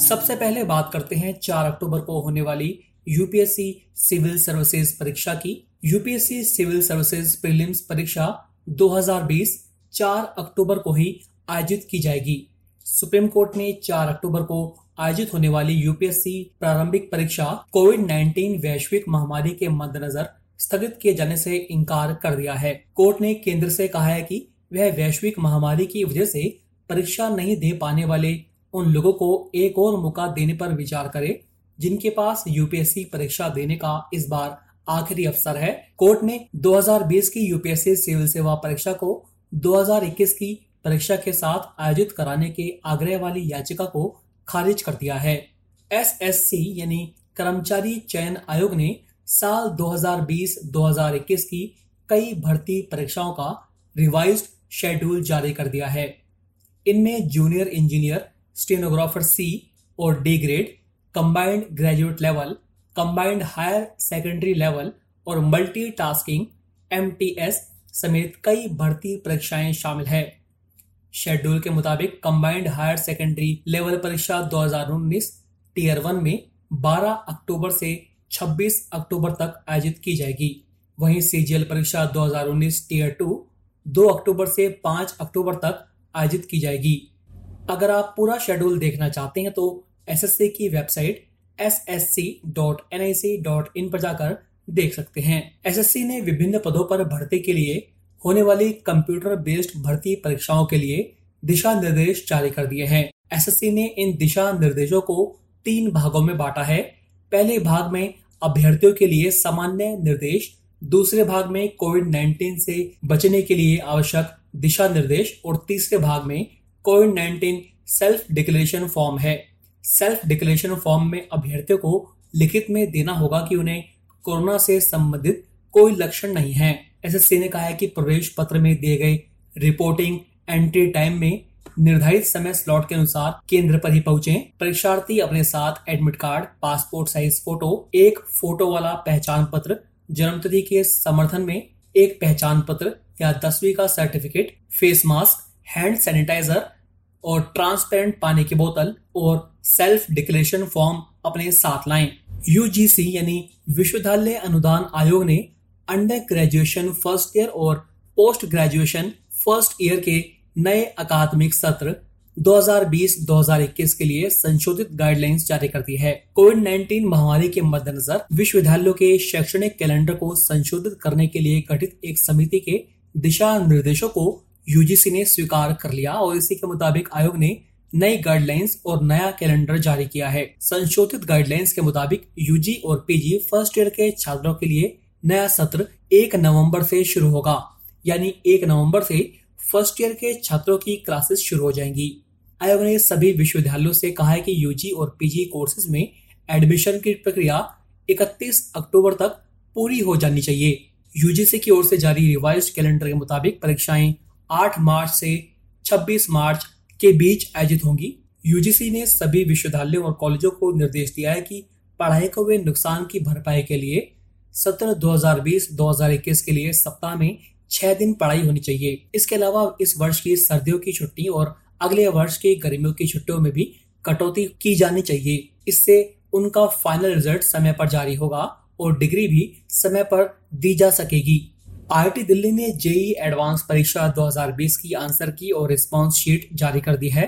सबसे पहले बात करते हैं 4 अक्टूबर को होने वाली यूपीएससी सिविल सर्विसेज़ परीक्षा की। यूपीएससी सिविल सर्विसेज़ प्रीलिम्स परीक्षा 2020 4 अक्टूबर को ही आयोजित की जाएगी। सुप्रीम कोर्ट ने 4 अक्टूबर को आयोजित होने वाली यूपीएससी प्रारंभिक परीक्षा कोविड 19 वैश्विक महामारी के मद्देनजर स्थगित किए जाने से इनकार कर दिया है। कोर्ट ने केंद्र से कहा है कि वह वैश्विक महामारी की वजह से परीक्षा नहीं दे पाने वाले उन लोगों को एक और मौका देने पर विचार करे, जिनके पास यूपीएससी परीक्षा देने का इस बार आखिरी अवसर है। कोर्ट ने 2020 की यूपीएससी सिविल सेवा परीक्षा को 2021 की परीक्षा के साथ आयोजित कराने के आग्रह वाली याचिका को खारिज कर दिया है। एसएससी यानी कर्मचारी चयन आयोग ने साल 2020-2021 की कई भर्ती परीक्षाओं का रिवाइज्ड शेड्यूल जारी कर दिया है। इनमें जूनियर इंजीनियर स्टेनोग्राफर सी और D grade combined graduate level combined higher secondary level और मल्टी टास्किंग एम समेत कई भर्ती परीक्षाएँ शामिल है। शेड्यूल के मुताबिक कंबाइंड हायर सेकेंडरी लेवल परीक्षा 2019 टीयर वन में 12 अक्टूबर से 26 अक्टूबर तक आयोजित की जाएगी। वहीं सीजीएल परीक्षा 2019 टीयर टू 2 अक्टूबर से 5 अक्टूबर तक आयोजित की जाएगी। अगर आप पूरा शेड्यूल देखना चाहते हैं तो एसएससी की वेबसाइट ssc.nic.in पर जाकर देख सकते हैं। एसएससी ने विभिन्न पदों पर भर्ती के लिए होने वाली कंप्यूटर बेस्ड भर्ती परीक्षाओं के लिए दिशा निर्देश जारी कर दिए हैं। एसएससी ने इन दिशा निर्देशों को तीन भागों में बांटा है। पहले भाग में अभ्यर्थियों के लिए सामान्य निर्देश, दूसरे भाग में कोविड 19 से बचने के लिए आवश्यक दिशा निर्देश और तीसरे भाग में कोविड 19 सेल्फ डिक्लेरेशन फॉर्म है। सेल्फ डिक्लेरेशन फॉर्म में अभ्यर्थियों को लिखित में देना होगा कि उन्हें कोरोना से संबंधित कोई लक्षण नहीं है। एसएससी ने कहा है कि प्रवेश पत्र में दिए गए रिपोर्टिंग एंट्री टाइम में निर्धारित समय स्लॉट के अनुसार केंद्र पर ही पहुँचे। परीक्षार्थी अपने साथ admit card passport size photo एक फ़ोटो वाला पहचान पत्र, जन्मतिथि के समर्थन में एक पहचान पत्र या दसवीं का certificate face mask hand sanitiser और ट्रांसपेरेंट पानी की बोतल और सेल्फ डिक्लेरेशन फॉर्म अपने साथ लाएँ। यूजीसी यानी विश्वविद्यालय अनुदान आयोग ने अंडर ग्रेजुएशन फ़र्स्ट ईयर और पोस्ट ग्रेजुएशन फ़र्स्ट ईयर के नए अकादमिक सत्र 2020-2021 के लिए संशोधित गाइडलाइंस जारी कर दी है। कोविड 19 महामारी के मद्देनजर विश्वविद्यालयों के शैक्षणिक कैलेंडर को संशोधित करने के लिए गठित एक समिति के दिशा निर्देशों को यूजीसी ने स्वीकार कर लिया और इसी के मुताबिक आयोग ने नई गाइडलाइंस और नया कैलेंडर जारी किया है। संशोधित गाइडलाइंस के मुताबिक यूजी और पीजी फ़र्स्ट ईयर के छात्रों के लिए नया सत्र एक नवंबर से शुरू होगा, यानी एक नवंबर से फ़र्स्ट ईयर के छात्रों की क्लासेस शुरू हो जाएँगी। आयोग ने सभी विश्वविद्यालयों से कहा है कि यूजी और पीजी कोर्सेज में एडमिशन की प्रक्रिया 31 अक्टूबर तक पूरी हो जानी चाहिए। यूजीसी की ओर से जारी रिवाइज कैलेंडर के मुताबिक परीक्षाएँ 8 मार्च से 26 मार्च के बीच आयोजित होंगी। यूजीसी ने सभी विश्वविद्यालयों और कॉलेजों को निर्देश दिया है कि पढ़ाई को हुए नुकसान की भरपाई के लिए सत्र 2020-2021 के लिए सप्ताह में छह दिन पढ़ाई होनी चाहिए। इसके अलावा इस वर्ष की सर्दियों की छुट्टी और अगले वर्ष की गर्मियों की छुट्टियों में भी कटौती की जानी चाहिए। इससे उनका फाइनल रिज़ल्ट समय पर जारी होगा और डिग्री भी समय पर दी जा सकेगी। आईआईटी दिल्ली ने जेई एडवांस परीक्षा 2020 की आंसर की और रिस्पांस शीट जारी कर दी है।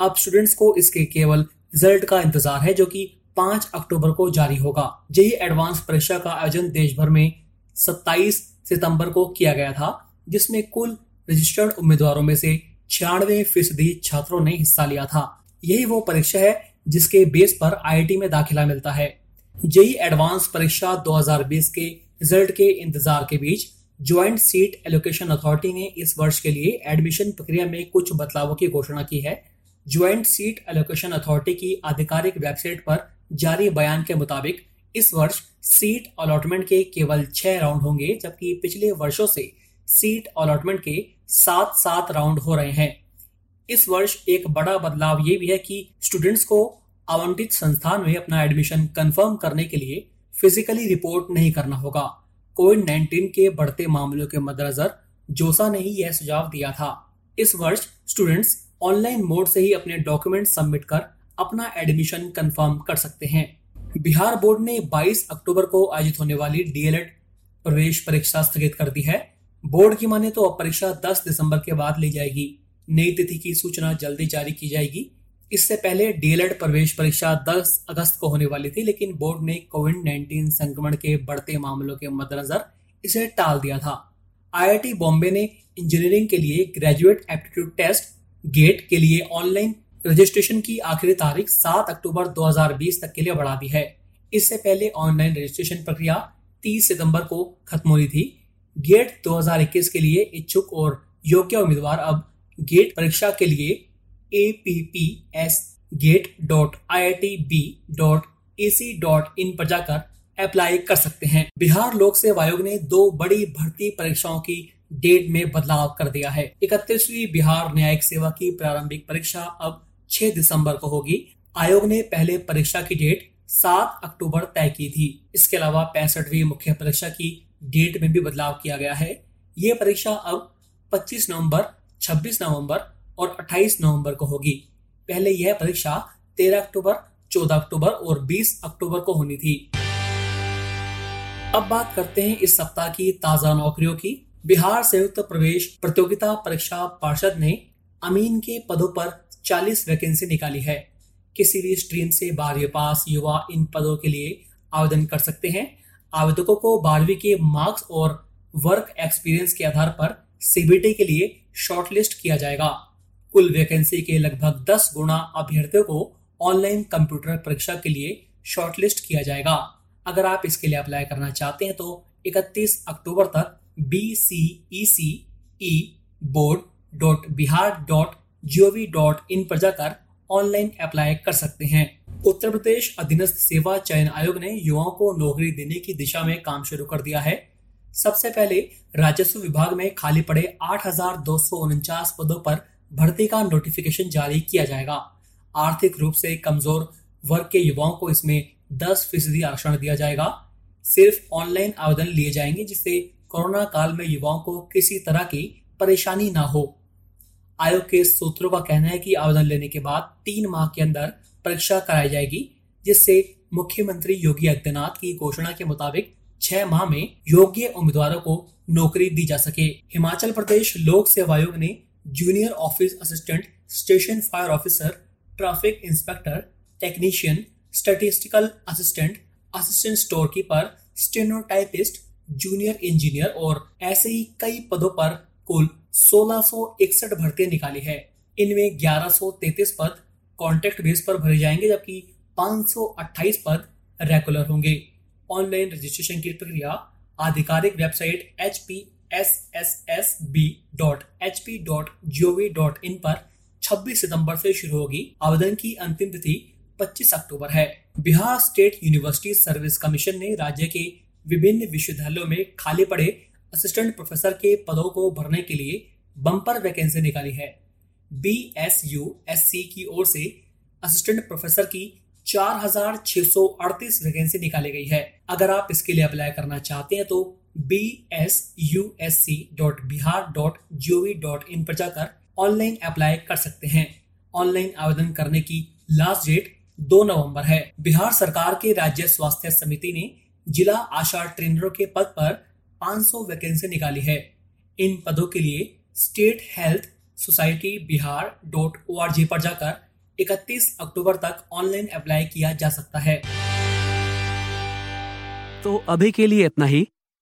अब स्टूडेंट्स को इसके केवल रिज़ल्ट का इंतज़ार है, जो कि 5 अक्टूबर को जारी होगा। जेई एडवांस परीक्षा का आयोजन देश भर में 27 सितंबर को किया गया था, जिसमें कुल रजिस्टर्ड उम्मीदवारों में से छियानवे फ़ीसदी छात्रों ने हिस्सा लिया था। यही वो परीक्षा है जिसके बेस पर आईआईटी में दाखिला मिलता है। जेई एडवांस परीक्षा 2020 के रिज़ल्ट के इंतज़ार के बीच ज्वाइंट सीट एलोकेशन अथॉरिटी ने इस वर्ष के लिए एडमिशन प्रक्रिया में कुछ बदलावों की घोषणा की है। ज्वाइंट सीट एलोकेशन अथॉरिटी की आधिकारिक वेबसाइट पर जारी बयान के मुताबिक इस वर्ष सीट अलॉटमेंट के केवल छह राउंड होंगे, जबकि पिछले वर्षों से सीट अलॉटमेंट के सात सात राउंड हो रहे हैं। इस वर्ष एक बड़ा बदलाव ये भी है कि स्टूडेंट्स को आवंटित संस्थान में अपना एडमिशन कंफर्म करने के लिए फिजिकली रिपोर्ट नहीं करना होगा। कोविड 19 के बढ़ते मामलों के मद्देनजर जोसा ने ही यह सुझाव दिया था। इस वर्ष स्टूडेंट्स ऑनलाइन मोड से ही अपने डॉक्यूमेंट सबमिट कर अपना एडमिशन कंफर्म कर सकते हैं। बिहार बोर्ड ने 22 अक्टूबर को आयोजित होने वाली डीएलएड प्रवेश परीक्षा स्थगित कर दी है। बोर्ड की माने तो अब परीक्षा 10 दिसंबर के बाद ली जाएगी। नई तिथि की सूचना जल्दी जारी की जाएगी। इससे पहले डीएलएड प्रवेश परीक्षा 10 अगस्त को होने वाली थी, लेकिन बोर्ड ने कोविड 19 संक्रमण के बढ़ते मामलों के मद्देनजर इसे टाल दिया था। आईआईटी बॉम्बे ने इंजीनियरिंग के लिए ग्रेजुएट एप्टीट्यूड टेस्ट गेट के लिए ऑनलाइन रजिस्ट्रेशन की आखिरी तारीख 7 अक्टूबर 2020 तक के लिए बढ़ा दी है। इससे पहले ऑनलाइन रजिस्ट्रेशन प्रक्रिया 30 सितंबर को खत्म हुई थी। गेट 2021 के लिए इच्छुक और योग्य उम्मीदवार अब गेट परीक्षा के लिए A P P S gate dot I I T B dot A C dot in पर जाकर अप्लाई कर सकते हैं। बिहार लोक सेवा आयोग ने दो बड़ी भर्ती परीक्षाओं की डेट में बदलाव कर दिया है। इकतीसवीं बिहार न्यायिक सेवा की प्रारंभिक परीक्षा अब 6 दिसंबर को होगी। आयोग ने पहले परीक्षा की डेट 7 अक्टूबर तय की थी। इसके अलावा पैंसठवीं मुख्य परीक्षा की डेट में भी बदलाव किया गया है। ये परीक्षा अब 25 नवंबर 26 नवंबर और 28 नवंबर को होगी। पहले यह परीक्षा 13 अक्टूबर 14 अक्टूबर और 20 अक्टूबर को होनी थी। अब बात करते हैं इस सप्ताह की ताज़ा नौकरियों की। बिहार संयुक्त प्रवेश प्रतियोगिता परीक्षा पार्षद ने अमीन के पदों पर 40 वैकेंसी निकाली है। किसी भी स्ट्रीम से बारहवीं पास युवा इन पदों के लिए आवेदन कर सकते हैं। आवेदकों को बारहवीं के मार्क्स और वर्क एक्सपीरियंस के आधार पर सीबीटी के लिए शॉर्टलिस्ट किया जाएगा। कुल वैकेंसी के लगभग 10 गुना अभ्यर्थियों को ऑनलाइन कंप्यूटर परीक्षा के लिए शॉर्टलिस्ट किया जाएगा। अगर आप इसके लिए अप्लाई करना चाहते हैं तो 31 अक्टूबर तक B C E C E board dot Bihar dot G O V dot in पर जाकर ऑनलाइन अप्लाई कर सकते हैं। उत्तर प्रदेश अधीनस्थ सेवा चयन आयोग ने युवाओं को नौकरी देने की दिशा में काम शुरू कर दिया है। सबसे पहले राजस्व विभाग में खाली पड़े आठ हज़ार दो सौ उनचास पदों पर भर्ती का नोटिफिकेशन जारी किया जाएगा। आर्थिक रूप से कमज़ोर वर्ग के युवाओं को इसमें 10 फ़ीसदी आरक्षण दिया जाएगा। सिर्फ़ ऑनलाइन आवेदन लिए जाएँगे, जिससे कोरोना काल में युवाओं को किसी तरह की परेशानी ना हो। आयोग के सूत्रों का कहना है कि आवेदन लेने के बाद तीन माह के अंदर परीक्षा कराई जाएगी, जिससे मुख्यमंत्री योगी आदित्यनाथ की घोषणा के मुताबिक छह माह में योग्य उम्मीदवारों को नौकरी दी जा सके। हिमाचल प्रदेश लोक सेवा आयोग ने junior office assistant station fire officer traffic inspector technician statistical assistant assistant store keeper stenotypist junior engineer और ऐसे ही कई पदों पर कुल सोलह भर्तियाँ निकाली है। इनमें 1133 पद कॉन्ट्रैक्ट बेस पर भरे जाएँगे, जबकि 528 पद रेगुलर होंगे। ऑनलाइन रजिस्ट्रेशन की प्रक्रिया, आधिकारिक website H P S S S B dot H P dot G O V dot in पर 26 सितंबर से शुरू होगी आवेदन की अंतिम तिथि 25 अक्टूबर है। Bihar state university service commission ने राज्य के विभिन्न विश्वविद्यालयों में खाली पड़े असिस्टेंट प्रोफेसर के पदों को भरने के लिए बम्पर वैकेंसी निकाली है। B S U S C की ओर से असिस्टेंट प्रोफेसर की 4,638 वैकेंसी निकाली गई है। अगर आप इसके लिए अप्लाई करना चाहते हैं तो B S U S C dot Bihar dot G O V dot in पर जाकर ऑनलाइन अप्लाई कर सकते हैं। ऑनलाइन आवेदन करने की लास्ट डेट 2 नवंबर है। बिहार सरकार के राज्य स्वास्थ्य समिति ने जिला आशा ट्रेनरों के पद पर 500 वैकेंसी निकाली है। इन पदों के लिए state health society Bihar dot O R G पर जाकर 31 अक्टूबर तक ऑनलाइन अप्लाई किया जा सकता है। तो अभी के लिए इतना ही।